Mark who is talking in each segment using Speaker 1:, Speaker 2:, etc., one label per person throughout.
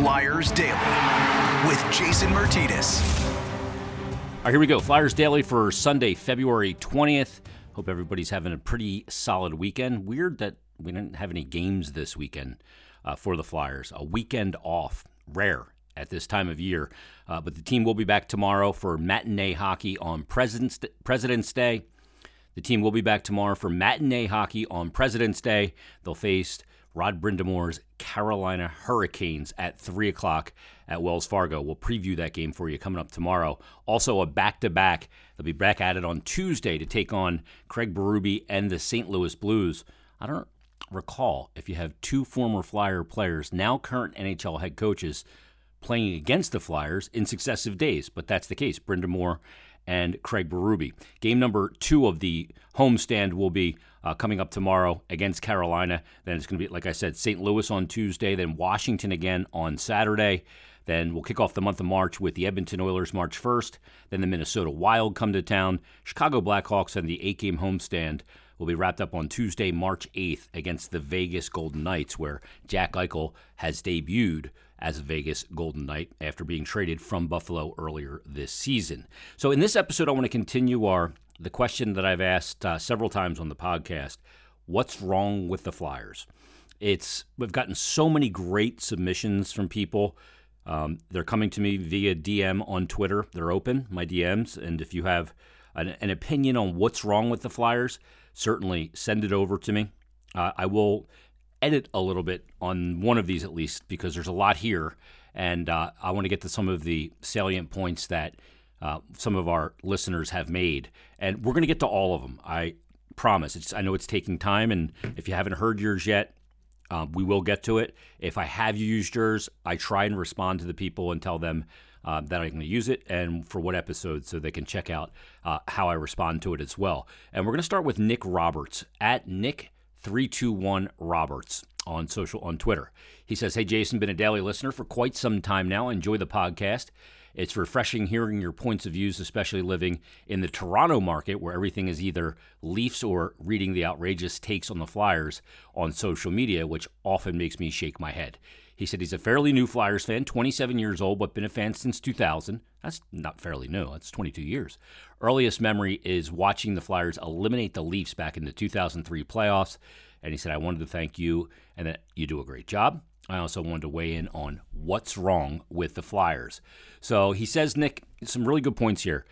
Speaker 1: Flyers Daily with Jason Martinez.
Speaker 2: All right, here we go. Flyers Daily for Sunday, February 20th. Hope everybody's having a pretty solid weekend. Weird that we didn't have any games this weekend uh, for the Flyers. A weekend off, rare at this time of year. Uh, but the team will be back tomorrow for matinee hockey on President's, President's Day. The team will be back tomorrow for matinee hockey on President's Day. They'll face Rod Brind'Amour's Carolina Hurricanes at 3 o'clock at Wells Fargo. We'll preview that game for you coming up tomorrow. Also, a back to back. They'll be back at it on Tuesday to take on Craig Berube and the St. Louis Blues. I don't recall if you have two former Flyer players, now current NHL head coaches, playing against the Flyers in successive days, but that's the case. Brind'Amour and Craig Berube. Game number two of the homestand will be uh, coming up tomorrow against Carolina. Then it's going to be, like I said, St. Louis on Tuesday, then Washington again on Saturday. Then we'll kick off the month of March with the Edmonton Oilers March 1st. Then the Minnesota Wild come to town. Chicago Blackhawks and the eight game homestand will be wrapped up on Tuesday, March 8th against the Vegas Golden Knights, where Jack Eichel has debuted as a Vegas Golden Knight after being traded from Buffalo earlier this season. So in this episode, I want to continue our the question that I've asked uh, several times on the podcast: What's wrong with the Flyers? It's we've gotten so many great submissions from people. Um, they're coming to me via DM on Twitter. They're open, my DMs, and if you have an, an opinion on what's wrong with the Flyers, certainly send it over to me. Uh, I will edit a little bit on one of these at least because there's a lot here, and uh, I want to get to some of the salient points that uh, some of our listeners have made, and we're going to get to all of them. I promise. It's, I know it's taking time, and if you haven't heard yours yet, um, we will get to it. If I have used yours, I try and respond to the people and tell them uh, that I'm going to use it and for what episode so they can check out uh, how I respond to it as well. And we're going to start with Nick Roberts at Nick321 Roberts on social on Twitter. He says, Hey Jason, been a daily listener for quite some time now. Enjoy the podcast. It's refreshing hearing your points of views, especially living in the Toronto market where everything is either Leafs or reading the outrageous takes on the Flyers on social media, which often makes me shake my head. He said he's a fairly new Flyers fan, 27 years old, but been a fan since 2000. That's not fairly new, that's 22 years. Earliest memory is watching the Flyers eliminate the Leafs back in the 2003 playoffs. And he said, I wanted to thank you and that you do a great job. I also wanted to weigh in on what's wrong with the Flyers. So he says, Nick, some really good points here.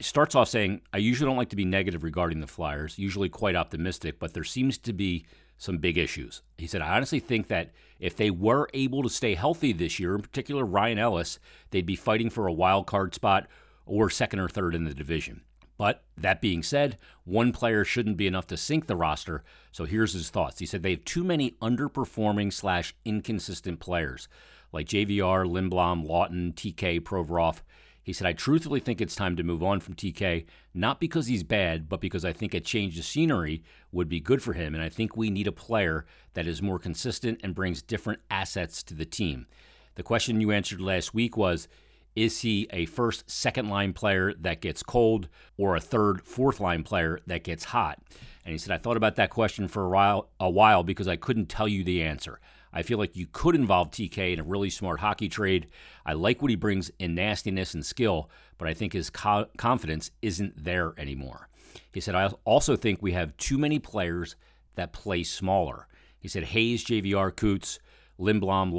Speaker 2: Starts off saying, I usually don't like to be negative regarding the Flyers, usually quite optimistic, but there seems to be some big issues. He said, I honestly think that if they were able to stay healthy this year, in particular Ryan Ellis, they'd be fighting for a wild card spot or second or third in the division. But that being said, one player shouldn't be enough to sink the roster. So here's his thoughts. He said they have too many underperforming slash inconsistent players like JVR, Lindblom, Laughton, TK, Provorov. He said, I truthfully think it's time to move on from TK, not because he's bad, but because I think a change of scenery would be good for him. And I think we need a player that is more consistent and brings different assets to the team. The question you answered last week was is he a first, second line player that gets cold or a third, fourth line player that gets hot? And he said, I thought about that question for a while, a while because I couldn't tell you the answer. I feel like you could involve TK in a really smart hockey trade. I like what he brings in nastiness and skill, but I think his co- confidence isn't there anymore. He said, I also think we have too many players that play smaller. He said, Hayes, JVR, Coots, Lindblom,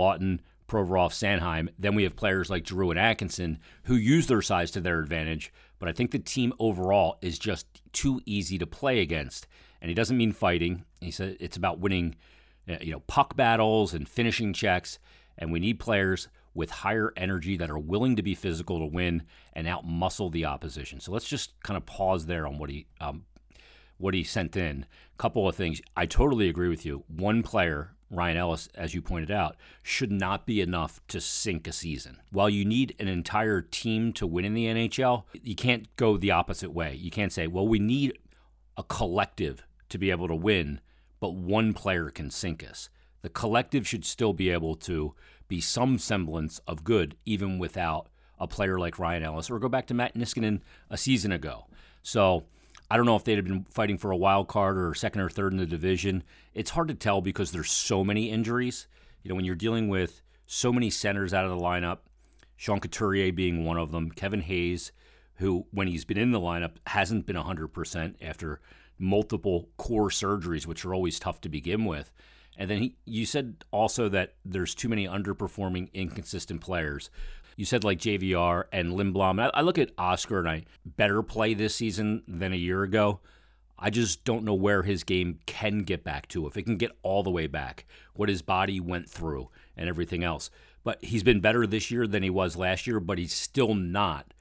Speaker 2: Provorov, Sanheim. Then we have players like Giroux and Atkinson who use their size to their advantage, but I think the team overall is just too easy to play against. And he doesn't mean fighting. He said it's about winning, uh, you know, puck battles and finishing checks. And we need players with higher energy that are willing to be physical to win and out muscle the opposition. So let's just kind of pause there on what he um, what he sent in. A couple of things. I totally agree with you. One player Ryan Ellis, as you pointed out, should not be enough to sink a season. While you need an entire team to win in the NHL, you can't go the opposite way. You can't say, well, we need a collective to be able to win, but one player can sink us. The collective should still be able to be some semblance of good, even without a player like Ryan Ellis, or go back to Matt Niskanen a season ago. So, I don't know if they'd have been fighting for a wild card or second or third in the division. It's hard to tell because there's so many injuries. You know, when you're dealing with so many centers out of the lineup. Sean Couturier being one of them. Kevin Hayes, who, when he's been in the lineup, hasn't been 100% after multiple core surgeries, which are always tough to begin with. And then he, you said also that there's too many underperforming, inconsistent players. You said like JVR and Lindblom. I, I look at Oscar and I better play this season than a year ago. I just don't know where his game can get back to, if it can get all the way back, what his body went through and everything else. But he's been better this year than he was last year, but he's still not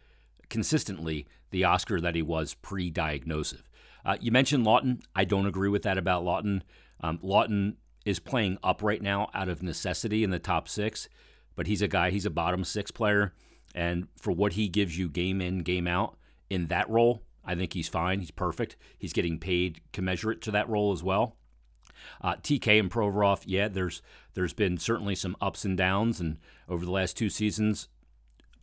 Speaker 2: consistently the Oscar that he was pre diagnosis. Uh, you mentioned Laughton. I don't agree with that about Laughton. Um, Laughton is playing up right now out of necessity in the top six, but he's a guy, he's a bottom six player. And for what he gives you game in, game out in that role, I think he's fine. He's perfect. He's getting paid commensurate to that role as well. Uh, TK and Provorov, yeah, there's there's been certainly some ups and downs, and over the last two seasons,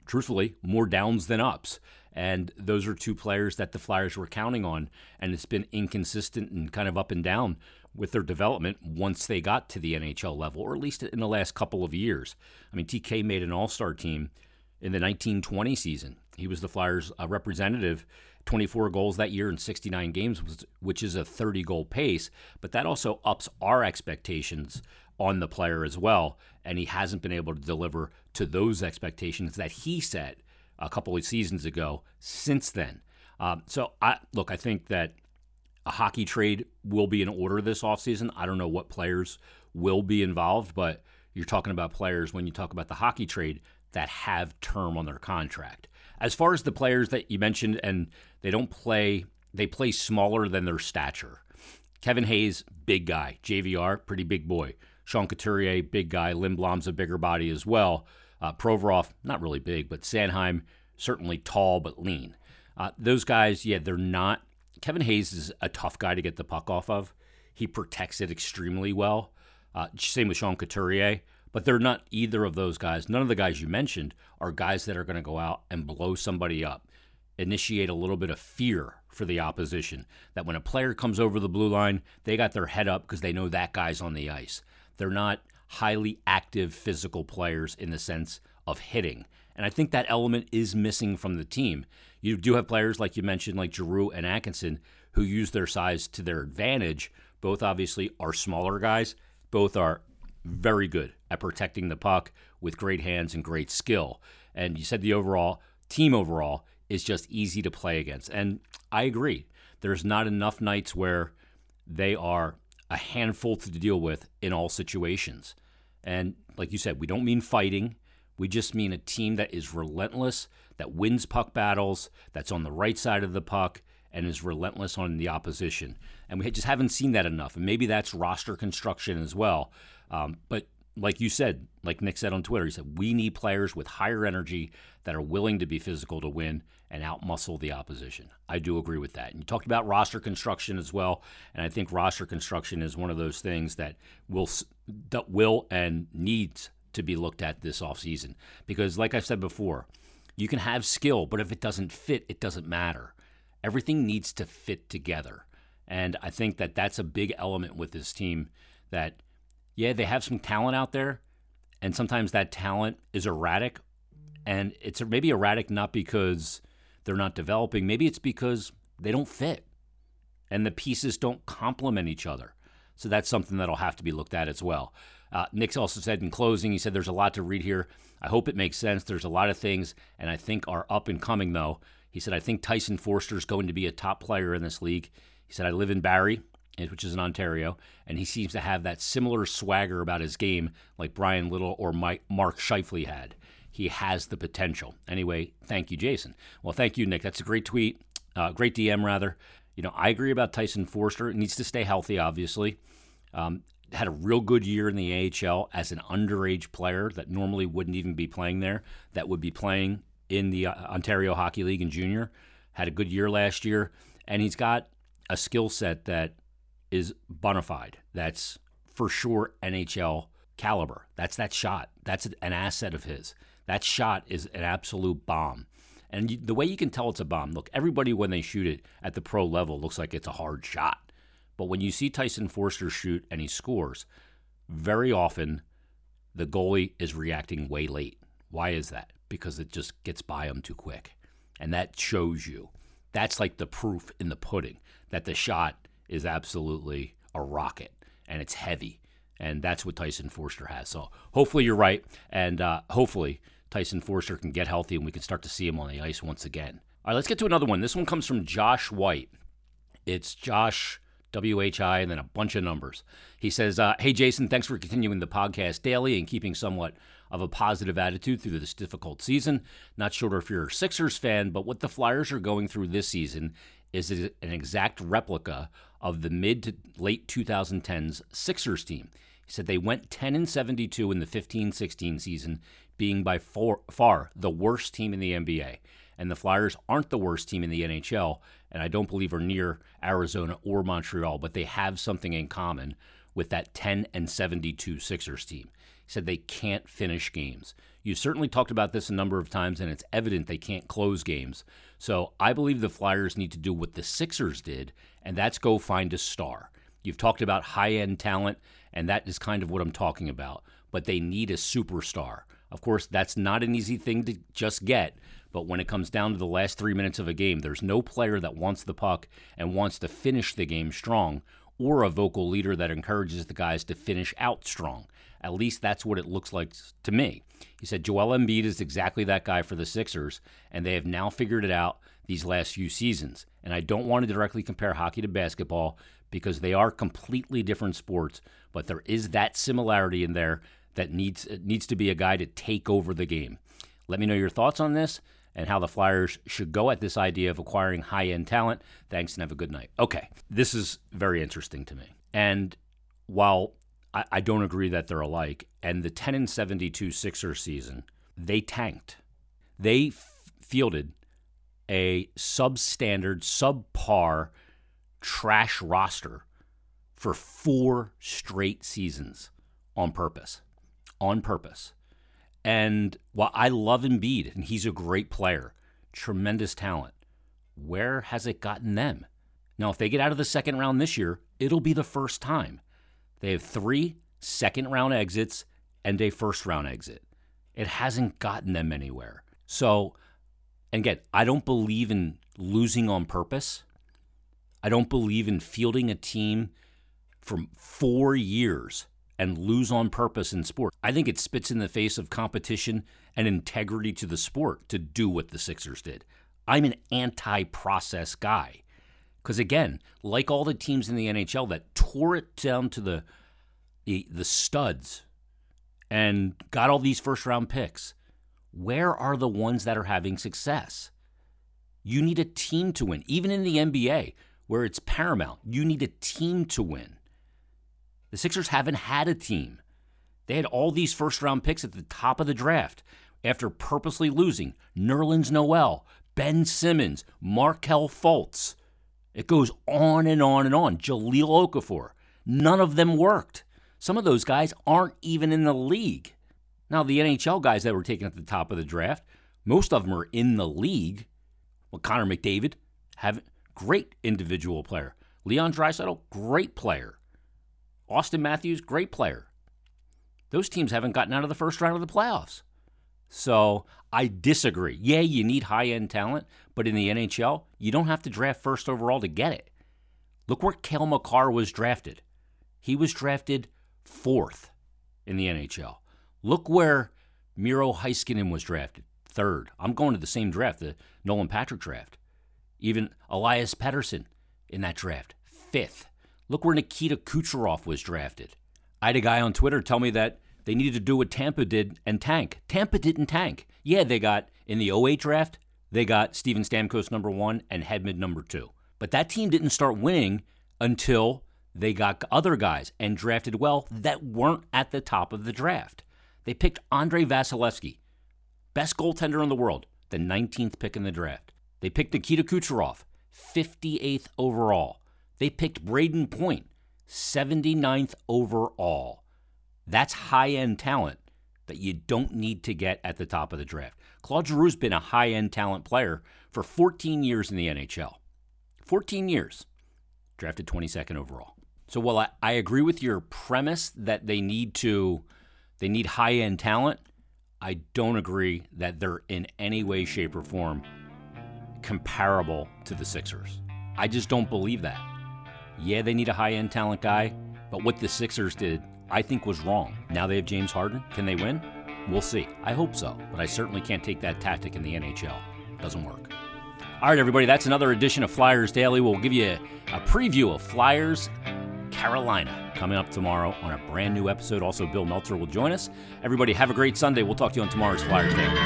Speaker 2: truthfully, more downs than ups. And those are two players that the Flyers were counting on, and it's been inconsistent and kind of up and down with their development once they got to the NHL level, or at least in the last couple of years. I mean, TK made an All Star team in the 1920 season. He was the Flyers' uh, representative 24 goals that year in 69 games, which is a 30 goal pace, but that also ups our expectations on the player as well. And he hasn't been able to deliver to those expectations that he set a couple of seasons ago since then. Um, so, I look, I think that a hockey trade will be in order this offseason. I don't know what players will be involved, but you're talking about players when you talk about the hockey trade that have term on their contract. As far as the players that you mentioned, and they don't play, they play smaller than their stature. Kevin Hayes, big guy. JVR, pretty big boy. Sean Couturier, big guy. Lindblom's a bigger body as well. Uh, Provorov, not really big, but Sanheim, certainly tall but lean. Uh, those guys, yeah, they're not. Kevin Hayes is a tough guy to get the puck off of. He protects it extremely well. Uh, same with Sean Couturier. But they're not either of those guys. None of the guys you mentioned are guys that are going to go out and blow somebody up, initiate a little bit of fear for the opposition. That when a player comes over the blue line, they got their head up because they know that guy's on the ice. They're not highly active physical players in the sense of hitting. And I think that element is missing from the team. You do have players, like you mentioned, like Giroux and Atkinson, who use their size to their advantage. Both obviously are smaller guys. Both are very good at protecting the puck with great hands and great skill. And you said the overall team overall is just easy to play against. And I agree. There's not enough nights where they are a handful to deal with in all situations. And like you said, we don't mean fighting. We just mean a team that is relentless, that wins puck battles, that's on the right side of the puck, and is relentless on the opposition. And we just haven't seen that enough. And maybe that's roster construction as well. Um, but like you said, like Nick said on Twitter, he said, we need players with higher energy that are willing to be physical to win and outmuscle the opposition. I do agree with that. And you talked about roster construction as well, and I think roster construction is one of those things that will that will and needs to be looked at this offseason because like I said before, you can have skill, but if it doesn't fit, it doesn't matter. Everything needs to fit together. And I think that that's a big element with this team that yeah, they have some talent out there, and sometimes that talent is erratic, and it's maybe erratic not because they're not developing, maybe it's because they don't fit, and the pieces don't complement each other. So that's something that'll have to be looked at as well. Uh, Nick also said in closing, he said, There's a lot to read here. I hope it makes sense. There's a lot of things, and I think are up and coming, though. He said, I think Tyson Foerster is going to be a top player in this league. He said, I live in Barrie which is in Ontario, and he seems to have that similar swagger about his game like Bryan Little or Mike, Mark Scheifele had. He has the potential. Anyway, thank you, Jason. Well, thank you, Nick. That's a great tweet, uh, great DM, rather. You know, I agree about Tyson Foerster. Needs to stay healthy, obviously. Um, had a real good year in the AHL as an underage player that normally wouldn't even be playing there, that would be playing in the uh, Ontario Hockey League in junior. Had a good year last year, and he's got a skill set that is bona fide. That's for sure NHL caliber. That's that shot. That's an asset of his. That shot is an absolute bomb. And the way you can tell it's a bomb, look, everybody when they shoot it at the pro level looks like it's a hard shot. But when you see Tyson Foerster shoot and he scores, very often the goalie is reacting way late. Why is that? Because it just gets by him too quick. And that shows you. That's like the proof in the pudding that the shot is absolutely a rocket and it's heavy. And that's what Tyson Foerster has. So hopefully you're right. And uh, hopefully Tyson Forster can get healthy and we can start to see him on the ice once again. All right, let's get to another one. This one comes from Josh White. It's Josh WHI and then a bunch of numbers. He says, uh, Hey, Jason, thanks for continuing the podcast daily and keeping somewhat of a positive attitude through this difficult season. Not sure if you're a Sixers fan, but what the Flyers are going through this season is an exact replica of the mid to late 2010s Sixers team. He said they went 10 and 72 in the 15 16 season, being by far, far the worst team in the NBA. And the Flyers aren't the worst team in the NHL, and I don't believe are near Arizona or Montreal, but they have something in common with that 10 and 72 Sixers team. He said they can't finish games. You've certainly talked about this a number of times, and it's evident they can't close games. So I believe the Flyers need to do what the Sixers did, and that's go find a star. You've talked about high end talent, and that is kind of what I'm talking about. But they need a superstar. Of course, that's not an easy thing to just get. But when it comes down to the last three minutes of a game, there's no player that wants the puck and wants to finish the game strong, or a vocal leader that encourages the guys to finish out strong. At least that's what it looks like to me. He said Joel Embiid is exactly that guy for the Sixers, and they have now figured it out these last few seasons. And I don't want to directly compare hockey to basketball because they are completely different sports, but there is that similarity in there that needs needs to be a guy to take over the game. Let me know your thoughts on this and how the Flyers should go at this idea of acquiring high end talent. Thanks and have a good night. Okay, this is very interesting to me. And while I, I don't agree that they're alike, and the 10 and 72 Sixer season, they tanked. They f- fielded a substandard, subpar, trash roster for four straight seasons on purpose. On purpose. And while I love Embiid, and he's a great player, tremendous talent, where has it gotten them? Now, if they get out of the second round this year, it'll be the first time. They have three second round exits and a first round exit. It hasn't gotten them anywhere. So, again, I don't believe in losing on purpose. I don't believe in fielding a team from four years and lose on purpose in sport. I think it spits in the face of competition and integrity to the sport to do what the Sixers did. I'm an anti process guy. Because again, like all the teams in the NHL that tore it down to the, the, the studs and got all these first round picks, where are the ones that are having success? You need a team to win. Even in the NBA, where it's paramount, you need a team to win. The Sixers haven't had a team. They had all these first round picks at the top of the draft after purposely losing Nerlens Noel, Ben Simmons, Markelle Fultz. It goes on and on and on. Jahlil Okafor. None of them worked. Some of those guys aren't even in the league. Now, the NHL guys that were taken at the top of the draft, most of them are in the league. Well, Connor McDavid, have great individual player. Leon Draisaitl, great player. Auston Matthews, great player. Those teams haven't gotten out of the first round of the playoffs. So I disagree. Yeah, you need high end talent, but in the NHL, you don't have to draft first overall to get it. Look where Cale Makar was drafted. He was drafted fourth in the NHL. Look where Miro Heiskanen was drafted, third. I'm going to the same draft, the Nolan Patrick draft. Even Elias Pettersson in that draft, fifth. Look where Nikita Kucherov was drafted. I had a guy on Twitter tell me that they needed to do what Tampa did and tank. Tampa didn't tank. Yeah, they got in the 08 draft, they got Steven Stamkos number one and Hedman number two. But that team didn't start winning until they got other guys and drafted well that weren't at the top of the draft. They picked Andrei Vasilevskiy, best goaltender in the world, the 19th pick in the draft. They picked Nikita Kucherov, 58th overall. They picked Brayden Point, 79th overall. That's high end talent that you don't need to get at the top of the draft. Claude Giroux's been a high end talent player for 14 years in the NHL. 14 years. Drafted 22nd overall. So while I, I agree with your premise that they need to They need high end talent. I don't agree that they're in any way, shape, or form comparable to the Sixers. I just don't believe that. Yeah, they need a high end talent guy, but what the Sixers did, I think, was wrong. Now they have James Harden. Can they win? We'll see. I hope so, but I certainly can't take that tactic in the NHL. Doesn't work. All right, everybody, that's another edition of Flyers Daily. We'll give you a, a preview of Flyers Carolina coming up tomorrow on a brand new episode. Also, Bill Meltzer will join us. Everybody, have a great Sunday. We'll talk to you on tomorrow's Flyers Daily.